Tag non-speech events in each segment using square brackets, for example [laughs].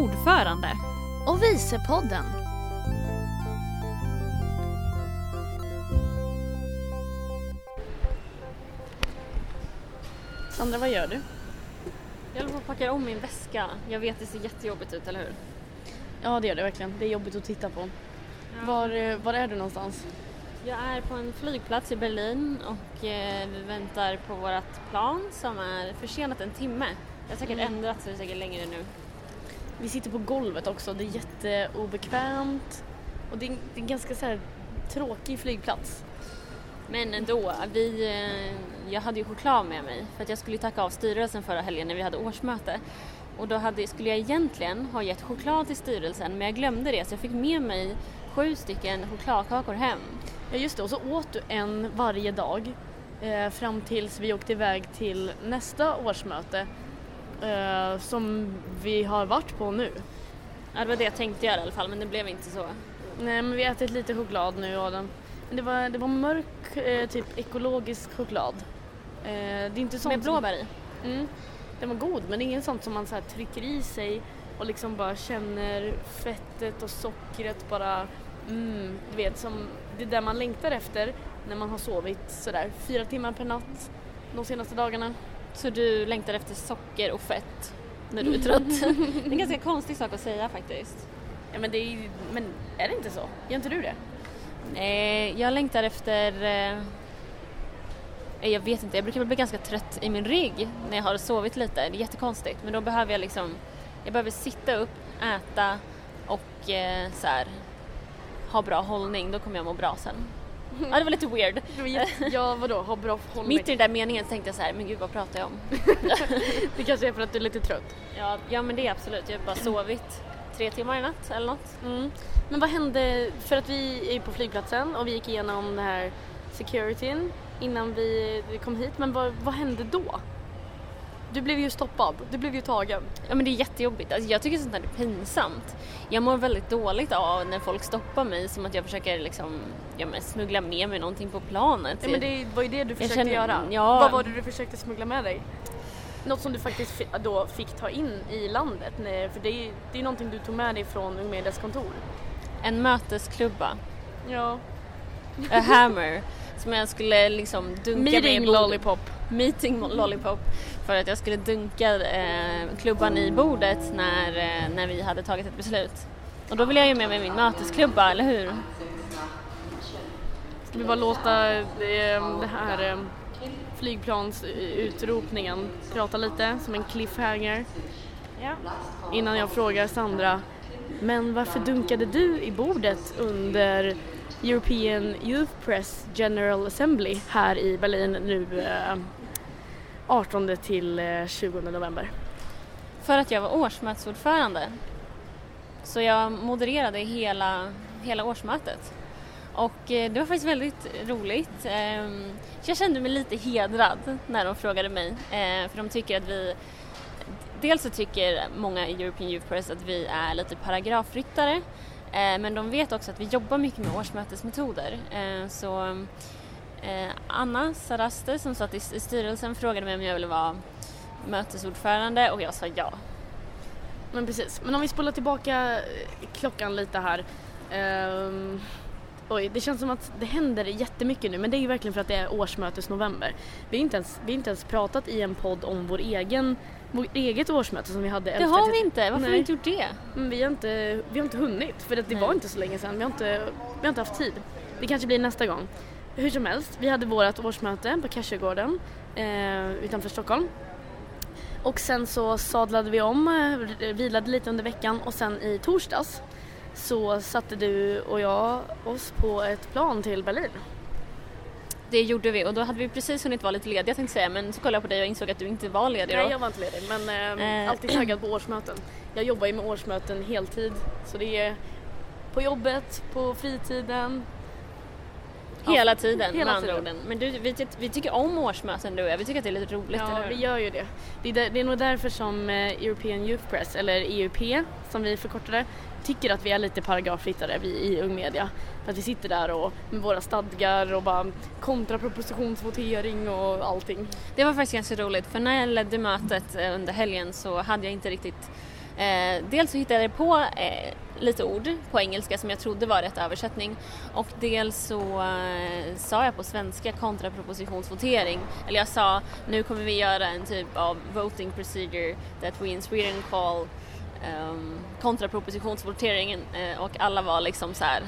ordförande. Och Visepodden. Sandra, vad gör du? Jag håller på att packa om min väska. Jag vet det ser jättejobbigt ut, eller hur? Ja, det gör det verkligen. Det är jobbigt att titta på. Var, eh, var är du någonstans? Jag är på en flygplats i Berlin och eh, vi väntar på vårt plan som är försenat en timme. Det har säkert Mm. ändrats, så det är säkert längre nu. Vi sitter på golvet också. Det är jätteobekvämt. Och det är, det är en ganska så här tråkig flygplats. Men ändå, vi, eh, jag hade ju choklad med mig för att jag skulle tacka av styrelsen förra helgen när vi hade årsmöte. Och då hade, skulle jag egentligen ha gett choklad till styrelsen men jag glömde det så jag fick med mig sju stycken chokladkakor hem. Ja, just det. Och så åt du en varje dag eh, fram tills vi åkte iväg till nästa årsmöte eh, som vi har varit på nu. Ja, det var det jag tänkte göra i alla fall men det blev inte så. Nej, men vi har ätit lite choklad nu Adam. Men det var, det var mörk, eh, typ ekologisk choklad. Eh, det är inte sånt Med blåbär i. Som, mm, den var god men det är inget sånt som man så här trycker i sig och liksom bara känner fettet och sockret bara mm, du vet som det är där man längtar efter när man har sovit sådär fyra timmar per natt de senaste dagarna. Så du längtar efter socker och fett när du är trött. [laughs] det är en ganska konstig sak att säga faktiskt. Ja men det är ju- men är det inte så? Gör inte du det? Nej, jag längtar efter... Eh, jag vet inte, jag brukar bli ganska trött i min rygg när jag har sovit lite. Det är jättekonstigt. Men då behöver jag liksom... Jag behöver sitta upp, äta och eh, så här, ha bra hållning. Då kommer jag må bra sen. Ja, det var lite weird. Ja vadå, ha bra hållning? Mitt i den där meningen tänkte jag så här, men gud vad pratar jag om? [laughs] Det kanske är för att du är lite trött. Ja, ja men det är absolut. Jag har bara sovit tre timmar i natt eller något. Mm. Men vad hände, för att vi är på flygplatsen och vi gick igenom den här securityn innan vi kom hit, men vad, vad hände då? Du blev ju stoppad, du blev ju tagen. Ja men det är jättejobbigt. Alltså, jag tycker sånt här är pinsamt. Jag mår väldigt dåligt av när folk stoppar mig som att jag försöker liksom, ja, men smuggla med mig någonting på planet. Ja, men det var ju det du försökte känner- göra. ja. Vad var det du försökte smuggla med dig? Något som du faktiskt då fick ta in i landet, Nej, för det är, det är någonting du tog med dig från Ungmedias kontor. En mötesklubba, Ja. a hammer, som jag skulle liksom dunka med i Meeting lollipop. Meeting lollipop. För att jag skulle dunka eh, klubban i bordet när, eh, när vi hade tagit ett beslut. Och då vill jag ju med mig min mötesklubba, eller hur? Ska vi bara låta eh, det här eh, flygplansutropningen prata lite som en cliffhanger Ja. innan jag frågar Sandra men varför dunkade du i bordet under European Youth Press General Assembly här i Berlin nu eh, 18 till eh, 20 november? För att jag var årsmötesordförande. Så jag modererade hela, hela årsmötet. Och eh, det var faktiskt väldigt roligt. Så Jag kände mig lite hedrad när de frågade mig. För de tycker att vi... Dels så tycker många i European Youth Press att vi är lite paragrafryttare. Eh, men de vet också att vi jobbar mycket med årsmötesmetoder. Eh, så eh, Anna Saraste som satt i styrelsen frågade mig om jag ville vara mötesordförande och jag sa ja. Men precis, men om vi spolar tillbaka klockan lite här. Ehm, oj, det känns som att det händer jättemycket nu men det är ju verkligen för att det är årsmötesnovember. Vi har inte ens, vi har inte ens pratat i en podd om vår egen, vårt eget årsmöte som vi hade Det 11 har vi inte, varför har vi inte gjort det? Men vi har inte, vi har inte hunnit för det Nej. var inte så länge sedan. Vi har inte, vi har inte haft tid. Det kanske blir nästa gång. Hur som helst, vi hade vårt årsmöte på Cashiergården eh, utanför Stockholm. Och sen så sadlade vi om, eh, vilade lite under veckan och sen i torsdags så satte du och jag oss på ett plan till Berlin. Det gjorde vi och då hade vi precis hunnit vara lite lediga tänkte säga men så kollade jag på dig och insåg att du inte var ledig då. Nej, jag var inte ledig men eh, Eh. alltid taggad på årsmöten. Jag jobbar ju med årsmöten heltid så det är på jobbet, på fritiden. Hela tiden Hela med andra tiden. orden. Men du, vi, vi tycker om årsmöten du och jag, vi tycker att det är lite roligt, Ja, eller vi gör ju det. Det är, det är nog därför som eh, European Youth Press, eller EUP som vi förkortar det, tycker att vi är lite paragrafryttare vi i Ung Media. För att vi sitter där och med våra stadgar och bara kontrapropositionsvotering och allting. Det var faktiskt ganska roligt för när jag ledde mötet eh, under helgen så hade jag inte riktigt Eh, dels så hittade jag på eh, lite ord på engelska som jag trodde var rätt översättning och dels så eh, sa jag på svenska kontrapropositionsvotering, eller jag sa nu kommer vi göra en typ av voting procedure that we in Sweden call um, kontrapropositionsvoteringen eh, och alla var liksom så här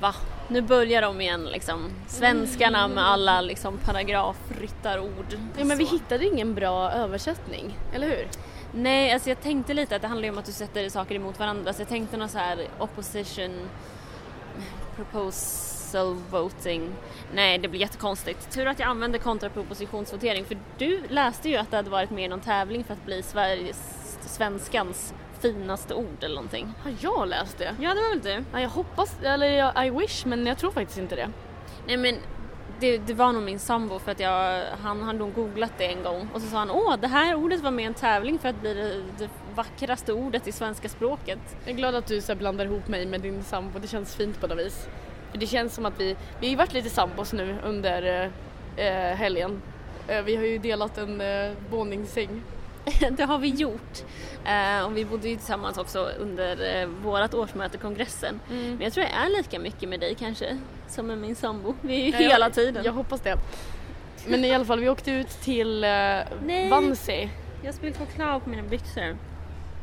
va? Nu börjar de igen liksom. Svenskarna med alla liksom paragrafryttarord. Ja men vi hittade ingen bra översättning, eller hur? Nej, alltså jag tänkte lite att det handlar ju om att du sätter saker emot varandra så jag tänkte någon så här opposition proposal voting. Nej, det blir jättekonstigt. Tur att jag använde kontrapropositionsvotering för du läste ju att det hade varit med i någon tävling för att bli Sveriges, svenskans finaste ord eller någonting. Har jag läst det? Ja, det var väl du? Ja, jag hoppas, eller jag, I wish, men jag tror faktiskt inte det. Nej men det, det var nog min sambo för att jag, han har nog googlat det en gång och så sa han åh det här ordet var med i en tävling för att bli det, det vackraste ordet i svenska språket. Jag är glad att du så blandar ihop mig med din sambo, det känns fint på något vis. För det känns som att vi, vi har varit lite sambos nu under eh, eh, helgen. Eh, vi har ju delat en eh, våningssäng. [laughs] det har vi gjort. Eh, och vi bodde ju tillsammans också under eh, vårat årsmöte, kongressen. Men jag tror jag är lika mycket med dig kanske som med min sambo. Vi är ju Ja, jag- hela tiden. Jag hoppas det. Men i alla fall, vi åkte ut till eh, Nej. Wannsee. Jag spillde choklad på mina byxor.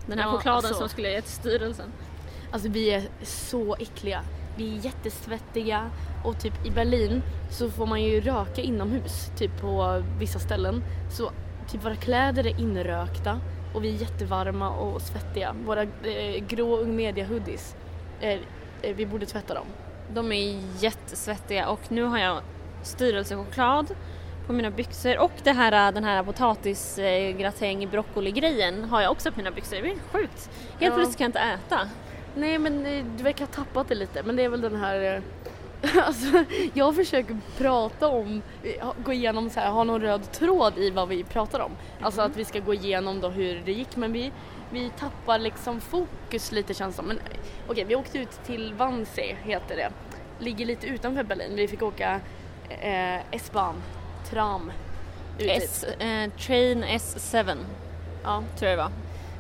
Den här Ja, chokladen alltså. som skulle jag ge till styrelsen. Alltså vi är så äckliga. Vi är jättesvettiga och typ i Berlin så får man ju röka inomhus, typ på vissa ställen. Så typ våra kläder är inrökta och vi är jättevarma och svettiga. Våra eh, grå Ung Media hoodies, eh, eh, vi borde tvätta dem. De är jättesvettiga och nu har jag styrelsechoklad på mina byxor och det här, den här potatisgratäng broccoli-grejen har jag också på mina byxor. Det är sjukt. Helt Ja. plötsligt kan jag inte äta. Nej men eh, du verkar ha tappat det lite men det är väl den här eh, [laughs] Alltså jag försöker prata om, eh, gå igenom så här, ha någon röd tråd i vad vi pratar om. Alltså att vi ska gå igenom då hur det gick men vi, vi tappar liksom fokus lite känns det. Men eh, okej vi åkte ut till Wannsee heter det. Ligger lite utanför Berlin. Vi fick åka eh, S-bahn, tram. ut. S, eh, Train S7 Ja tror jag det var.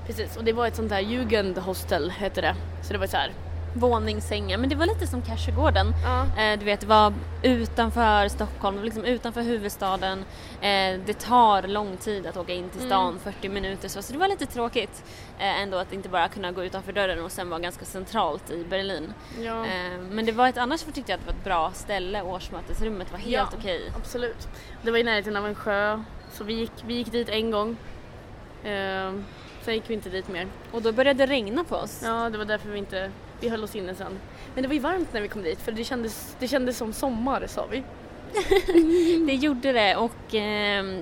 precis och det var ett sånt där Jugendhostel hette det. Så det var så här. Våningssängar, men det var lite som Cashagården. Ja. Eh, du vet, det var utanför Stockholm, liksom utanför huvudstaden. Eh, det tar lång tid att åka in till stan, 40 minuter så, så det var lite tråkigt eh, ändå att inte bara kunna gå utanför dörren och sen vara ganska centralt i Berlin. ja. Eh, men det var ett, annars tyckte jag att det var ett bra ställe, årsmötesrummet var helt Ja. okej. Absolut. Det var i närheten av en sjö så vi gick, vi gick dit en gång. Ehm, sen gick vi inte dit mer. Och då började det regna på oss. Ja, det var därför vi inte, vi höll oss inne sen. Men det var ju varmt när vi kom dit för det kändes, det kändes som sommar sa vi. [laughs] Det gjorde det och ehm,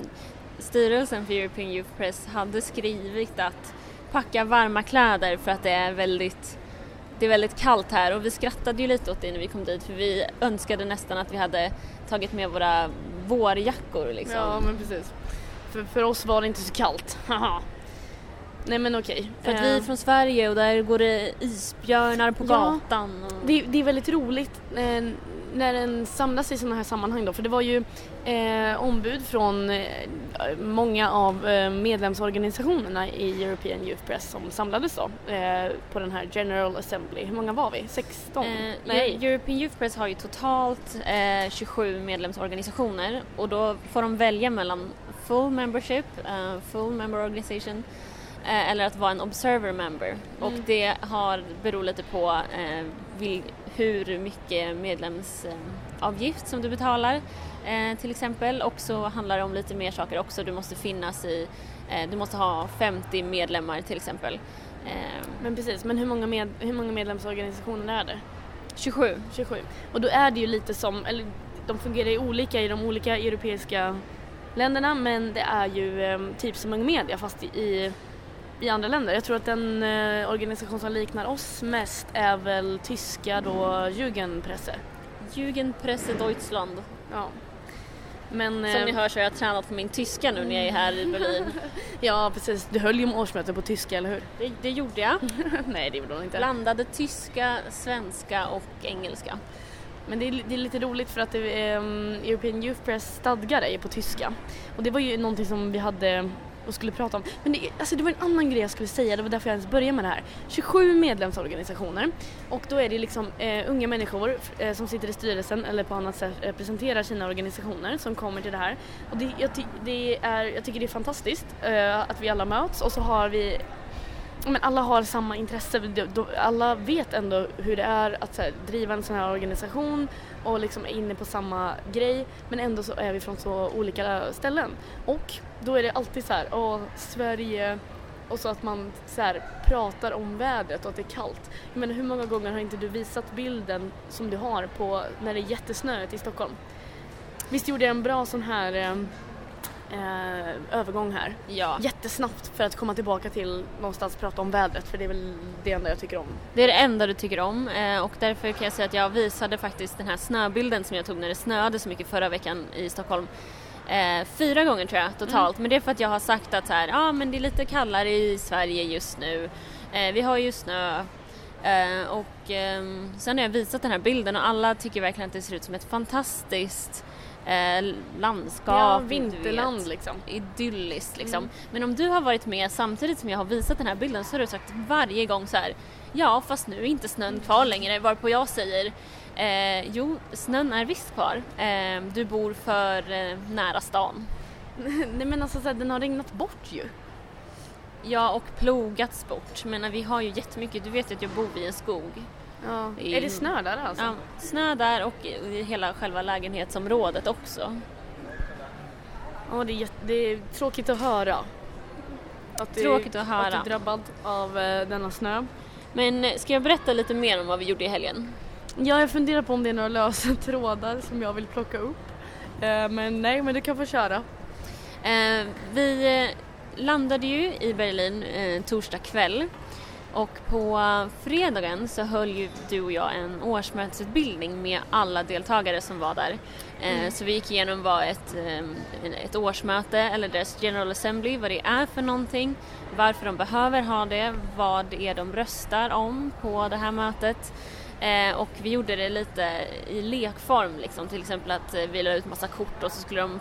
styrelsen för European Youth Press hade skrivit att packa varma kläder för att det är väldigt det är väldigt kallt här och vi skrattade ju lite åt det när vi kom dit för vi önskade nästan att vi hade tagit med våra vårjackor liksom. Ja, men precis. För, för oss var det inte så kallt. Nej men okej. För att vi är Ehm, från Sverige och där går det isbjörnar på Ja. gatan. Och... Det, det är väldigt roligt eh, när den samlas i sådana här sammanhang då, för det var ju eh, ombud från eh, många av eh, medlemsorganisationerna i European Youth Press som samlades då eh, på den här General Assembly. Hur många var vi? 16? Eh, Nej. European Youth Press har ju totalt eh, 27 medlemsorganisationer och då får de välja mellan full membership, eh, full member organization eh, eller att vara en observer member. Och Mm. det har, beror lite på eh, vil, hur mycket medlemsavgift som du betalar eh, till exempel och så handlar det om lite mer saker också. Du måste finnas i, eh, du måste ha 50 medlemmar till exempel. Men precis, men hur många, med, hur många medlemsorganisationer är det? 27. 27. Och då är det ju lite som, eller de fungerar ju olika i de olika europeiska länderna men det är ju typ som Ung Media fast i, i, andra länder. Jag tror att den eh, organisation som liknar oss mest är väl tyska då Jugendpresse. Jugendpresse Deutschland. Ja. Men, Som eh, ni hör så har jag tränat på min tyska nu när jag är här i Berlin. [laughs] Ja precis, du höll ju om årsmöte på tyska eller hur? Det, det gjorde jag. [laughs] Nej det gjorde hon inte. Blandade tyska, svenska och engelska. Men det är, det är lite roligt för att det, ehm, European Youth Press stadgar är på tyska. Och det var ju någonting som vi hade och skulle prata om, men det, alltså det var en annan grej jag skulle säga, det var därför jag ens började med det här. 27 medlemsorganisationer och då är det liksom eh, unga människor eh, som sitter i styrelsen eller på annat sätt eh, representerar sina organisationer som kommer till det här. Och det, jag, ty, det är, jag tycker det är fantastiskt eh, att vi alla möts och så har vi men alla har samma intresse, alla vet ändå hur det är att här, driva en sån här organisation och liksom är inne på samma grej men ändå så är vi från så olika ställen. Och då är det alltid så här, åh Sverige och så att man så här, pratar om vädret och att det är kallt. Jag menar hur många gånger har inte du visat bilden som du har på när det är jättesnöigt i Stockholm? Visst gjorde jag en bra sån här eh, eh, övergång här. Ja. Jättesnabbt för att komma tillbaka till någonstans prata om vädret för det är väl det enda jag tycker om. Det är det enda du tycker om eh, och därför kan jag säga att jag visade faktiskt den här snöbilden som jag tog när det snöade så mycket förra veckan i Stockholm. Eh, fyra gånger tror jag totalt mm. men det är för att jag har sagt att så här, ah, men det är lite kallare i Sverige just nu. Eh, vi har ju snö eh, och ehm, sen har jag visat den här bilden och alla tycker verkligen att det ser ut som ett fantastiskt eh, landskap. Ja, vinterland liksom. Idylliskt liksom. Mm. Men om du har varit med samtidigt som jag har visat den här bilden så har du sagt varje gång så här, ja fast nu är inte snön kvar längre varpå jag säger eh, jo snön är visst kvar, eh, du bor för eh, nära stan. [laughs] Nej men alltså så här, den har regnat bort ju. Ja och plogats bort men vi har ju jättemycket, du vet ju att jag bor vid en skog. Ja. Är det snö där alltså? Ja, snö där och i hela själva lägenhetsområdet också. Ja, det är, det är tråkigt att höra. Att tråkigt att höra. Att du är drabbad av eh, denna snö. Men eh, ska jag berätta lite mer om vad vi gjorde i helgen? Ja, jag funderar på om det är några lösa [laughs] trådar som jag vill plocka upp. Eh, men nej, men du kan få köra. Eh, vi eh, landade ju i Berlin eh, torsdag kväll och på fredagen så höll ju du och jag en årsmötesutbildning med alla deltagare som var där. Eh, mm. Så vi gick igenom vad ett, ehm, ett årsmöte eller deras General Assembly, vad det är för någonting, varför de behöver ha det, vad det är de röstar om på det här mötet. Eh, och vi gjorde det lite i lekform, liksom. till exempel att eh, vi la ut massa kort och så skulle de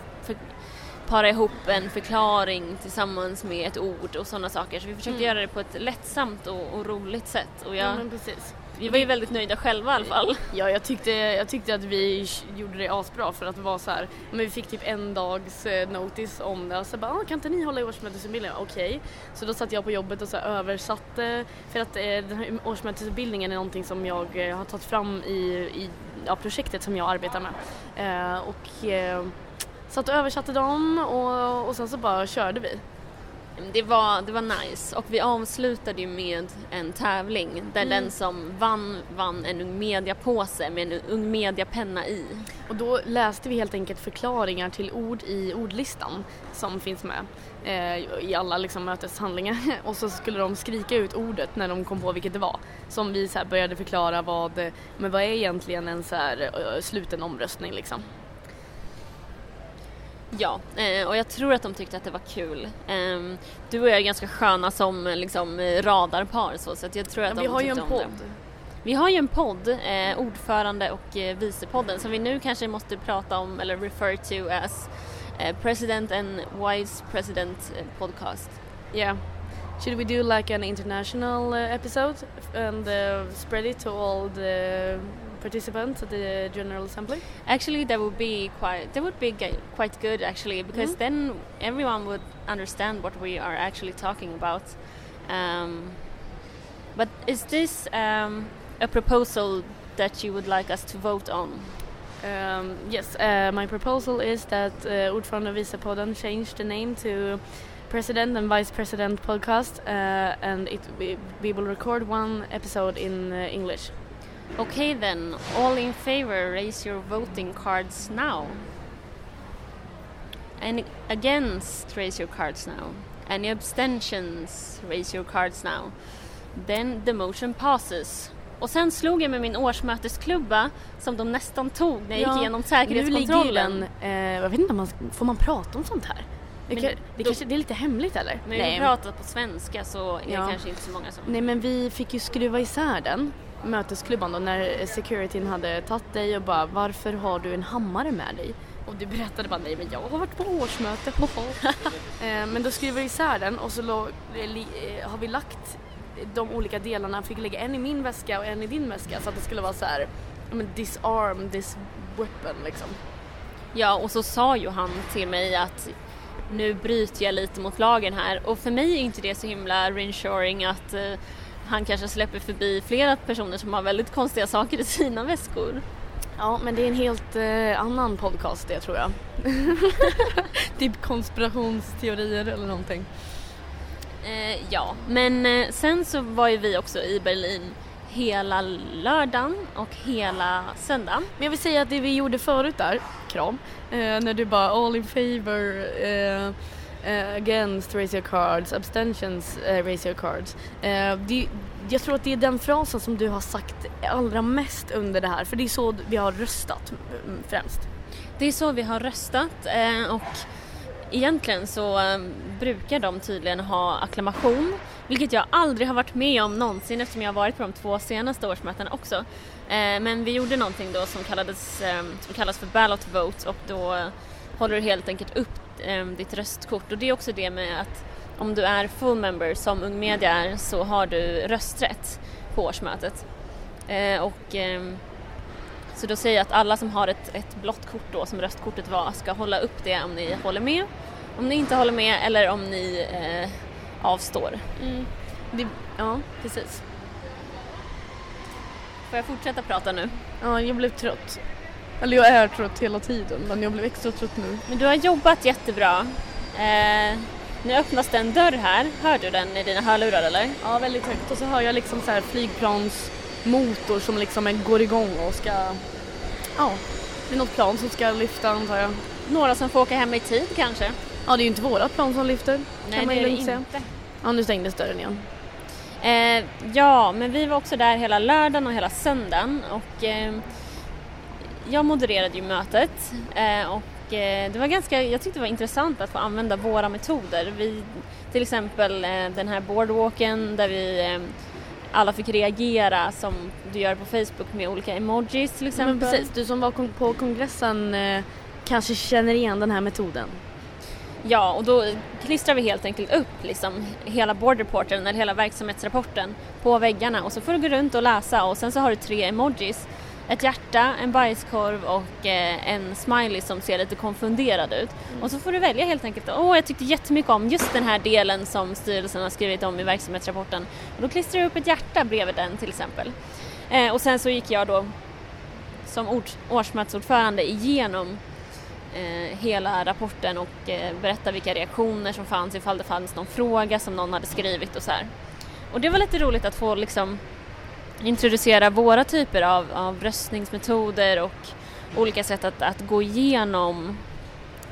para ihop en förklaring tillsammans med ett ord och sådana saker. Så vi försökte mm. göra det på ett lättsamt och, och roligt sätt. Och jag, ja. Vi var ju väldigt nöjda själva i alla fall. Ja, jag tyckte, jag tyckte att vi gjorde det asbra för att det var så här, men vi fick typ en dags eh, notice om det. Så bara, ah, kan inte ni hålla i årsmötesutbildningen? Okej. Okay. Så då satt jag på jobbet och så översatte, för att eh, den här årsmötesutbildningen är någonting som jag eh, har tagit fram i, i ja, projektet som jag arbetar med. Eh, och eh, Satt och översatte dem och, och sen så bara körde vi. Det var, det var nice och vi avslutade ju med en tävling där mm. den som vann vann en Ung Media-påse med en Ung Media-penna i. Och då läste vi helt enkelt förklaringar till ord i ordlistan som finns med eh, i alla liksom, möteshandlingar [laughs] och så skulle de skrika ut ordet när de kom på vilket det var. Som vi så började förklara vad, men vad är egentligen en så här, sluten omröstning liksom. Ja, eh, och jag tror att de tyckte att det var kul. Ehm, du och jag är ganska sköna som liksom, radarpar så, så jag tror att ja, de vi har ju en podd. Det. Vi har ju en podd, eh, ordförande och eh, vicepodden, som vi nu kanske måste prata om eller refer to as eh, President and Vice President Podcast. Yeah. Should we do like an international uh, episode and uh, spread it to all the participants at the General Assembly? Actually, that would be quite that would be quite good actually because mm. then everyone would understand what we are actually talking about. Um, but is this um, a proposal that you would like us to vote on? Um, yes, uh, my proposal is that uh, Ordförande Vicepodden change the name to President and Vice President podcast, uh, and it we, we will record one episode in uh, English. Okay then, all in favor raise your voting cards now. And against raise your cards now. Any abstentions raise your cards now. Then the motion passes. Och sen slog jag med min årsmötesklubba som de nästan tog när jag ja, gick igenom säkerhetskontrollen. Nu den, eh, jag vet inte om man får man prata om sånt här? Det, men, det, kanske, det är lite hemligt eller? Men vi pratar på svenska så är ja. det kanske inte så många som... Nej men vi fick ju skruva isär den mötesklubban då när securityn hade tagit dig och bara varför har du en hammare med dig? Och du berättade bara nej men jag har varit på årsmöte, [laughs] eh, Men då skrev vi isär den och så låg, eh, har vi lagt de olika delarna, fick lägga en i min väska och en i din väska så att det skulle vara så här, men disarm this weapon liksom. Ja, och så sa ju han till mig att nu bryter jag lite mot lagen här och för mig är inte det så himla reinsuring att eh, han kanske släpper förbi flera personer som har väldigt konstiga saker i sina väskor. Ja, men det är en helt eh, annan podcast det tror jag. [laughs] typ konspirationsteorier eller någonting. Eh, ja, men eh, sen så var ju vi också i Berlin hela lördagen och hela söndagen. Men jag vill säga att det vi gjorde förut där, kram, eh, när du bara all in favor eh, uh, against raise your cards, abstentions eh, uh, raise your cards. Uh, det, jag tror att det är den frasen som du har sagt allra mest under det här för det är så vi har röstat mm, främst. Det är så vi har röstat och egentligen så ehm, brukar de tydligen ha akklamation vilket jag aldrig har varit med om någonsin eftersom jag har varit på de två senaste årsmötena också. Men vi gjorde någonting då som, kallades, ehm, som kallas för ballot vote och då håller du helt enkelt upp eh, ditt röstkort och det är också det med att om du är full member som Ung Media är så har du rösträtt på årsmötet. Eh, och, eh, så då säger jag att alla som har ett, ett blått kort då som röstkortet var ska hålla upp det om ni håller med, om ni inte håller med eller om ni eh, avstår. Mm. Det, ja, precis. Får jag fortsätta prata nu? Ja, jag blev trött. Eller jag är trött hela tiden men jag blev extra trött nu. Men du har jobbat jättebra. Eh, nu öppnas det en dörr här. Hör du den i dina hörlurar eller? Ja, väldigt högt. Och så hör jag liksom så här flygplansmotor som liksom går igång och ska... Ja, det är något plan som ska lyfta antar jag. Några som får åka hem i tid kanske? Ja, det är ju inte vårat plan som lyfter. Nej, det är det inte. Ja, nu stängdes dörren igen. Eh, ja, men vi var också där hela lördagen och hela söndagen och eh, jag modererade ju mötet eh, och eh, det var ganska, jag tyckte det var intressant att få använda våra metoder. Vi, till exempel eh, den här boardwalken där vi alla fick reagera som du gör på Facebook med olika emojis till exempel. Men precis, du som var på kongressen kanske känner igen den här metoden? Ja, och då klistrar vi helt enkelt upp liksom hela board reporten eller hela verksamhetsrapporten på väggarna och så får du gå runt och läsa och sen så har du tre emojis ett hjärta, en bajskorv och eh, en smiley som ser lite konfunderad ut. Mm. Och så får du välja helt enkelt. Åh, jag tyckte jättemycket om just den här delen som styrelsen har skrivit om i verksamhetsrapporten. Och då klistrar jag upp ett hjärta bredvid den till exempel. Eh, och sen så gick jag då som årsmötesordförande igenom eh, hela rapporten och eh, berättade vilka reaktioner som fanns ifall det fanns någon fråga som någon hade skrivit och så här. Och det var lite roligt att få liksom introducera våra typer av, av röstningsmetoder och olika sätt att, att gå igenom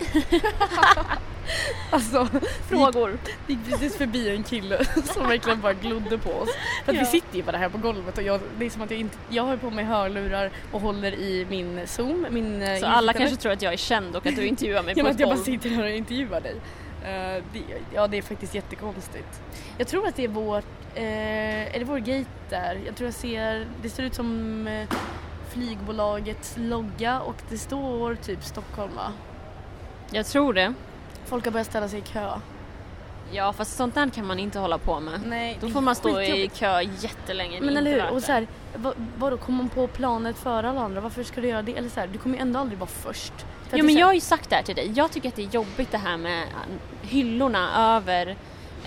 [laughs] alltså, [laughs] frågor. Det gick precis förbi en kille [laughs] som verkligen bara glodde på oss. För att ja. vi sitter ju bara här på golvet och jag, det är som att jag inte, jag har på mig hörlurar och håller i min zoom, min eh, Så alla kanske tror att jag är känd och att du intervjuar mig på ett att jag bara sitter här och intervjuar dig. Det, ja det är faktiskt jättekonstigt. Jag tror att det är vårt, uh, är det vår gate där? Jag tror jag ser, det ser ut som uh, flygbolagets logga och det står typ Stockholm va? Jag tror det. Folk har börjat ställa sig i kö. Ja fast sånt där kan man inte hålla på med. Nej, Då får man stå i kö jättelänge. Men eller hur, och så här, vad, vadå kommer man på planet före alla andra? Varför ska du göra det? Eller så här, du kommer ju ändå aldrig vara först. Ja men jag har ju sagt det här till dig, jag tycker att det är jobbigt det här med hyllorna över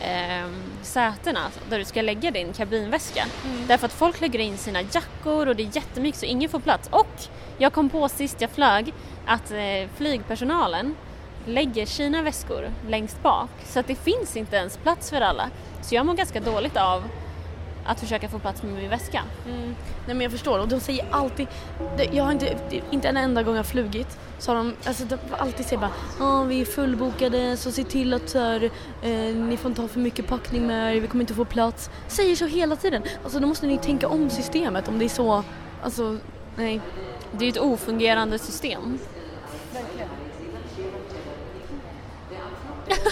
eh, sätena där du ska lägga din kabinväska. Mm. Därför att folk lägger in sina jackor och det är jättemycket så ingen får plats. Och jag kom på sist jag flög att eh, flygpersonalen lägger sina väskor längst bak så att det finns inte ens plats för alla. Så jag mår ganska dåligt av att försöka få plats med min väska. Mm. Nej men jag förstår och de säger alltid, jag har inte, inte en enda gång jag flugit så har de, alltså de alltid säger bara ah, vi är fullbokade så se till att här, eh, ni får inte ha för mycket packning med er, vi kommer inte få plats. Säger så hela tiden. Alltså då måste ni tänka om systemet om det är så, alltså nej. Det är ett ofungerande system. Verkligen.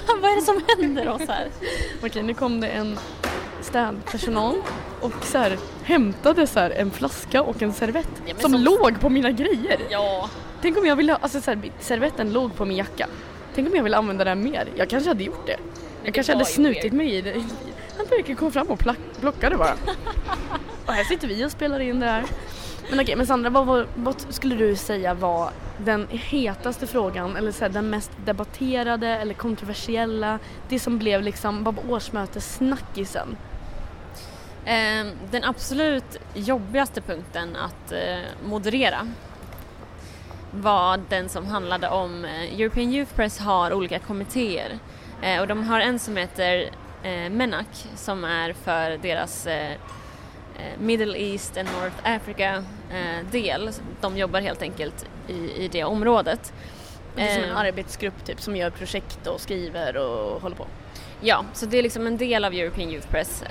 [laughs] Vad är det som händer oss här? Okej, nu kom det en städpersonal och så här, hämtade så här, en flaska och en servett ja, som, som, låg på mina grejer. Ja. Tänk om jag ville ha, alltså så här, servetten låg på min jacka. Tänk om jag ville använda den mer. Jag kanske hade gjort det. Jag kanske hade snutit mig i det. Han kom fram och plockade bara. [laughs] och här sitter vi och spelar in det här. Men okej, men Sandra, vad, vad, vad, skulle du säga var den hetaste frågan eller så här, den mest debatterade eller kontroversiella, det som blev liksom, vad var årsmötessnackisen? Eh, den absolut jobbigaste punkten att eh, moderera var den som handlade om eh, European Youth Press har olika kommittéer eh, och de har en som heter eh, MENAC som är för deras Middle East and North Africa del. De jobbar helt enkelt i, i det området. Det är som en arbetsgrupp typ som gör projekt och skriver och håller på? Ja, så det är liksom en del av European Youth Press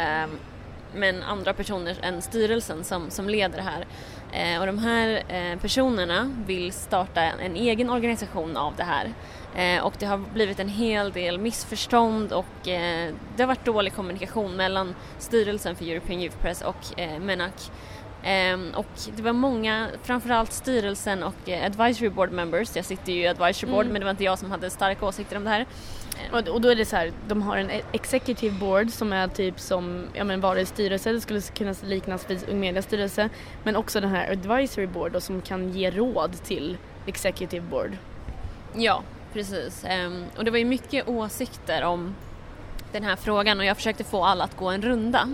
men andra personer än styrelsen som, som leder det här. Eh, och de här eh, personerna vill starta en egen organisation av det här. Eh, och det har blivit en hel del missförstånd och eh, det har varit dålig kommunikation mellan styrelsen för European Youth Press och eh, MENAC. Um, och det var många, framförallt styrelsen och uh, advisory board members, jag sitter ju i advisory board mm. men det var inte jag som hade starka åsikter om det här. Och, och då är det så här, de har en e- executive board som är typ som, ja men var det styrelse, det skulle kunna liknas vid Ung Medias styrelse, men också den här advisory board då, som kan ge råd till executive board. Ja, precis. Um, och det var ju mycket åsikter om den här frågan och jag försökte få alla att gå en runda.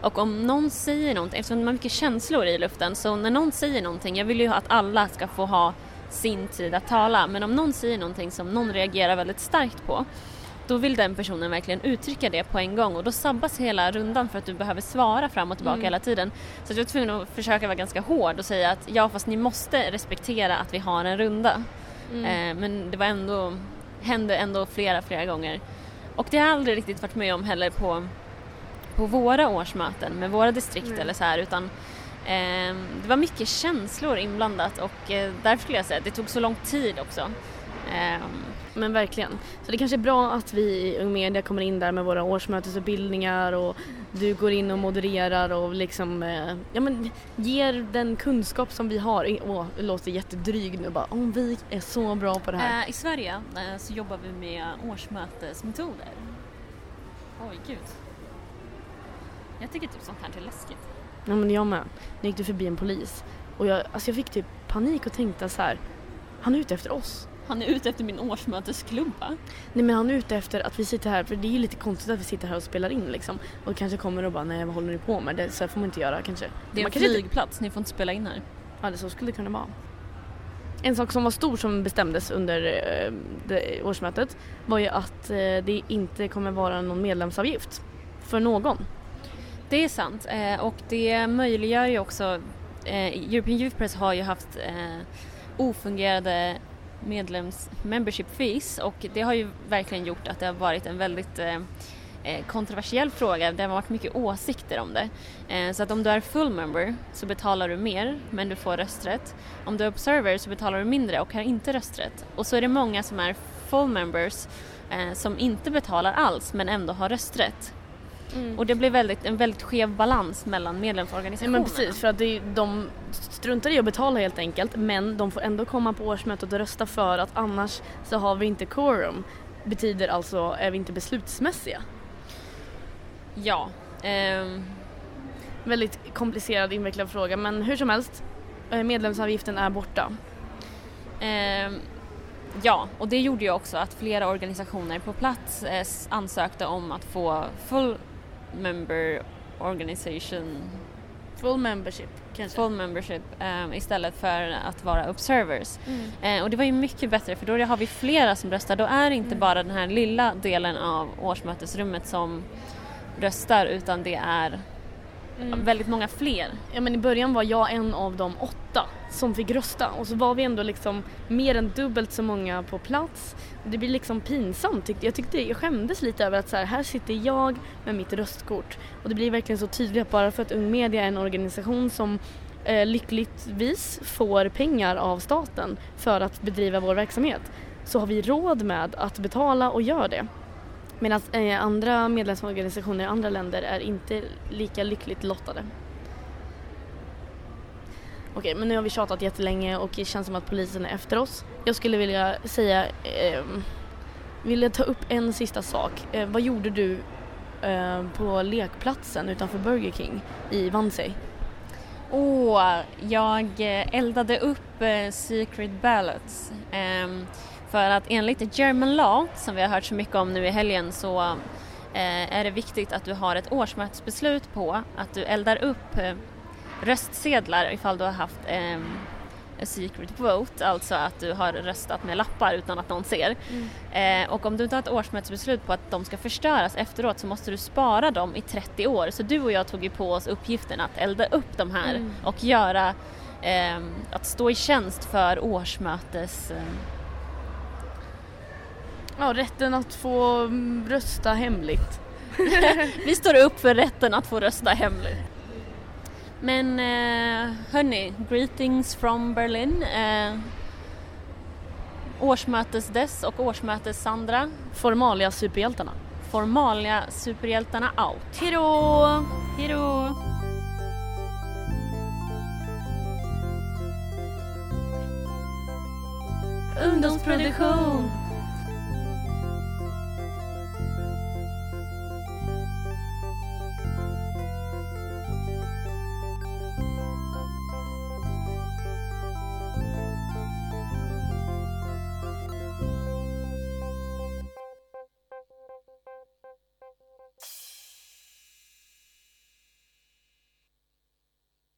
Och om någon säger någonting, eftersom man har mycket känslor i luften, så när någon säger någonting, jag vill ju att alla ska få ha sin tid att tala, men om någon säger någonting som någon reagerar väldigt starkt på, då vill den personen verkligen uttrycka det på en gång och då sabbas hela rundan för att du behöver svara fram och tillbaka mm. hela tiden. Så jag var tvungen att försöka vara ganska hård och säga att ja fast ni måste respektera att vi har en runda. Mm. Eh, men det var ändå, hände ändå flera, flera gånger. Och det har jag aldrig riktigt varit med om heller på på våra årsmöten med våra distrikt mm. eller så här utan Ehm, det var mycket känslor inblandat och eh, därför skulle jag säga att det tog så lång tid också. Eh, men verkligen. Så det kanske är bra att vi i Ung Media kommer in där med våra årsmötesutbildningar och du går in och modererar och liksom eh, ja, men, ger den kunskap som vi har. Åh, det låter jättedryg nu bara. Om vi är så bra på det här. Eh, I Sverige eh, så jobbar vi med årsmötesmetoder. Oj, gud. Jag tycker typ sånt här är läskigt. Ja men jag med. Nu gick du förbi en polis och jag, alltså jag fick typ panik och tänkte så här. Han är ute efter oss. Han är ute efter min årsmötesklubba. Nej men han är ute efter att vi sitter här, för det är ju lite konstigt att vi sitter här och spelar in liksom. Och kanske kommer och bara, nej vad håller ni på med? Det, så får man inte göra kanske. Det är en flygplats, inte... ni får inte spela in här. Ja det så skulle det kunna vara. En sak som var stor som bestämdes under eh, det, årsmötet var ju att eh, det inte kommer vara någon medlemsavgift för någon. Det är sant eh, och det möjliggör ju också, eh, European Youth Press har ju haft eh, medlems membership fees och det har ju verkligen gjort att det har varit en väldigt eh, eh, kontroversiell fråga. Det har varit mycket åsikter om det. Eh, så att om du är full member så betalar du mer men du får rösträtt. Om du är observer så betalar du mindre och har inte rösträtt. Och så är det många som är full members som inte betalar alls men ändå har rösträtt. Mm. Och det blir väldigt, en väldigt skev balans mellan medlemsorganisationerna. Ja, men precis, för att det, de struntar i att betala helt enkelt men de får ändå komma på årsmötet och rösta för att annars så har vi inte quorum. Betyder alltså, är vi inte beslutsmässiga? Ja. Um... Väldigt komplicerad, invecklad fråga men hur som helst, eh, medlemsavgiften är borta. Um... Ja, och det gjorde ju också att flera organisationer på plats eh, ansökte om att få full member organization Full membership kanske? Full membership um, istället för att vara observers. Mm. Uh, och det var ju mycket bättre för då har vi flera som röstar. Då är det inte mm. bara den här lilla delen av årsmötesrummet som röstar utan det är mm. väldigt många fler. Ja men i början var jag en av de åtta som fick rösta och så var vi ändå liksom mer än dubbelt så många på plats. Det blir liksom pinsamt tyckte jag. Tyckte, jag skämdes lite över att så här, här sitter jag med mitt röstkort och det blir verkligen så tydligt att bara för att Ung Media är en organisation som eh, lyckligtvis får pengar av staten för att bedriva vår verksamhet så har vi råd med att betala och gör det. Medan eh, andra medlemsorganisationer i andra länder är inte lika lyckligt lottade. Okej, men nu har vi tjatat jättelänge och det känns som att polisen är efter oss. Jag skulle vilja säga, eh, vilja ta upp en sista sak. Eh, vad gjorde du eh, på lekplatsen utanför Burger King i Vansay? Åh, jag eh, eldade upp eh, Secret Ballots. Ehm, för att enligt German Law, som vi har hört så mycket om nu i helgen, så eh, är det viktigt att du har ett årsmötesbeslut på att du eldar upp eh, röstsedlar ifall du har haft ehm, a secret vote, alltså att du har röstat med lappar utan att någon ser. Eh, och om du inte har ett årsmötesbeslut på att de ska förstöras efteråt så måste du spara dem i 30 år. Så du och jag tog ju på oss uppgiften att elda upp de här Mm. och göra, ehm, att stå i tjänst för årsmötes... ehm, Ja, rätten att få mm, rösta hemligt. [laughs] Vi står upp för rätten att få rösta hemligt. Men eh, hörni, greetings from Berlin. Eh, årsmötes-Dess och årsmötes-Sandra. Formalia superhjältarna. Formalia superhjältarna out. Hejdå! Hejdå! Ungdomsproduktion!